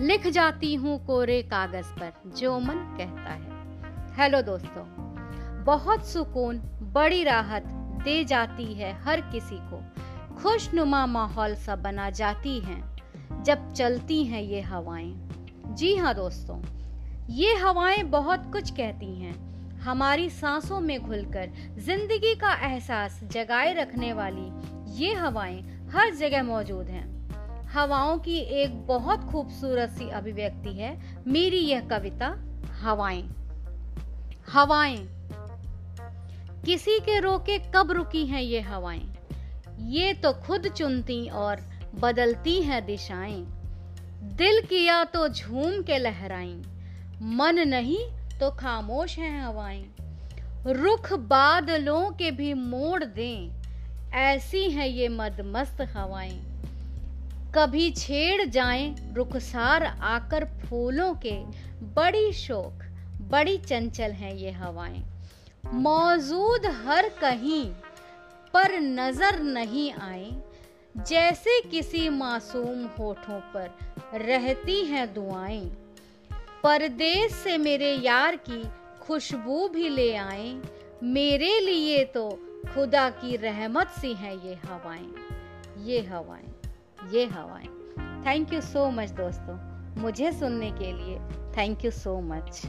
लिख जाती हूँ कोरे कागज़ पर, जो मन कहता है। हेलो दोस्तों, बहुत सुकून, बड़ी राहत दे जाती है हर किसी को। खुशनुमा माहौल सा बना जाती हैं, जब चलती हैं ये हवाएँ। जी हाँ दोस्तों, ये हवाएँ बहुत कुछ कहती हैं। हमारी सांसों में घुलकर ज़िंदगी का एहसास जगाए रखने वाली ये हवाएँ हर जगह मौजूद हैं। हवाओं की एक बहुत खूबसूरत सी अभिव्यक्ति है। मेरी यह कविता, हवाएँ। हवाएँ। किसी के रोके कब रुकी हैं ये हवाएँ? ये तो खुद चुनती और बदलती हैं दिशाएँ। दिल किया तो झूम के लहराई मन नहीं तो खामोश हैं हवाएँ। रुख बादलों के भी मोड़ दें। ऐसी हैं ये मदमस्त हवाएँ। कभी छेड़ जाएँ रुखसार आकर फूलों के। बड़ी शोक, बड़ी चंचल हैं ये हवाएँ। मौजूद हर कहीं पर नज़र नहीं आए। जैसे किसी मासूम होठों पर रहती हैं दुआएँ। परदेश से मेरे यार की खुशबू भी ले आए। मेरे लिए तो खुदा की रहमत सी हैं ये हवाएँ ये हवाएँ। ये हवाएँ। थैंक यू सो मच दोस्तों। मुझे सुनने के लिए थैंक यू सो मच